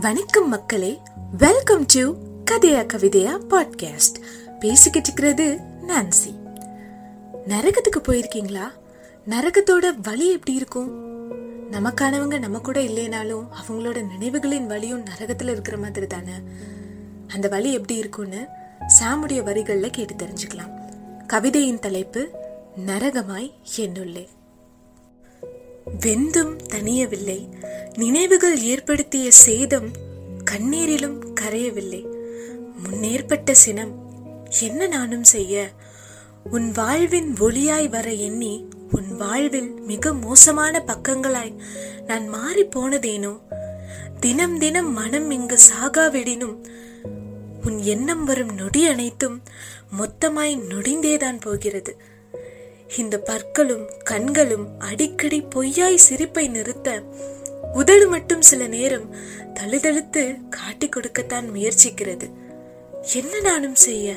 வணக்கம் மக்களே. Welcome to கதையா கவிதையா பாட்காஸ்ட் பேசிக்கிட்டு இருக்கிறது நான்சி நரகத்துக்கு போயிருக்கீங்களா? நரகத்தோட வழி எப்படி இருக்கும்? நமக்கானவங்க நம்ம கூட இல்லைனாலும் அவங்களோட நினைவுகளின் வழியும் நரகத்துல இருக்கிற மாதிரி தானே? அந்த வழி எப்படி இருக்கும்னு சாமுடைய வரிகளில் கேட்டு தெரிஞ்சுக்கலாம். கவிதையின் தலைப்பு நரகமாய் என்னுள்ளே. வெந்தும் தனியவில்லை. நினைவுகள் ஏற்படுத்திய சேதம் கண்ணீரிலும் கரையவில்லை. முன்னேற்பட்ட சினம் என்ன நானும் செய்ய? உன் வாழ்வின் ஒளியாய் வர எண்ணி உன் வாழ்வில் மிக மோசமான பக்கங்களாய் நான் மாறி போனதேனோ? தினம் தினம் மனம் இங்கு சாகாவிடினும் உன் எண்ணம் வரும் நொடி அனைத்தும் மொத்தமாய் நொடிந்தேதான் போகிறது. இந்த பற்களும் கண்களும் அடிக்கடி பொய்யாய் சிரிப்பை நிறுத்த உதடு மட்டும் சில நேரம் தழுதழுத்து காட்டிக் கொடுக்கத்தான் முயற்சிக்கிறது. என்ன நானும் செய்ய?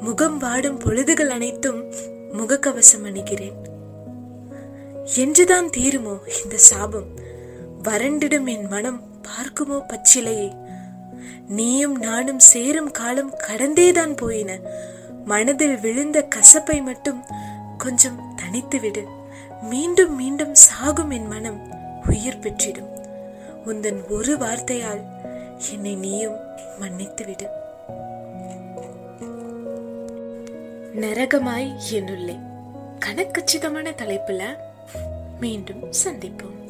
முகம் வாடும் பொழுதுகள் அனைத்தும் முகக்கவசம் அணிகிறேன். என்றுதான் தீருமோ இந்த சாபம்? வறண்டிடும் என் மனம் பார்க்குமோ பச்சிலையை? நீயும் நானும் சேரும் காலம் கடந்தேதான் போயின. மனதில் விழுந்த கசப்பை மட்டும் கொஞ்சம் தனித்து விடு மீண்டும் மீண்டும் சாகும் என் மனம். உயிர் பெற்றிடும். உந்தன் ஒரு வார்த்தையால் என்னை நீயும் மன்னித்துவிடு. நரகமாய் என்னுள்ளே. கணக்கச்சிதமான தலைப்புல மீண்டும் சந்திப்போம்.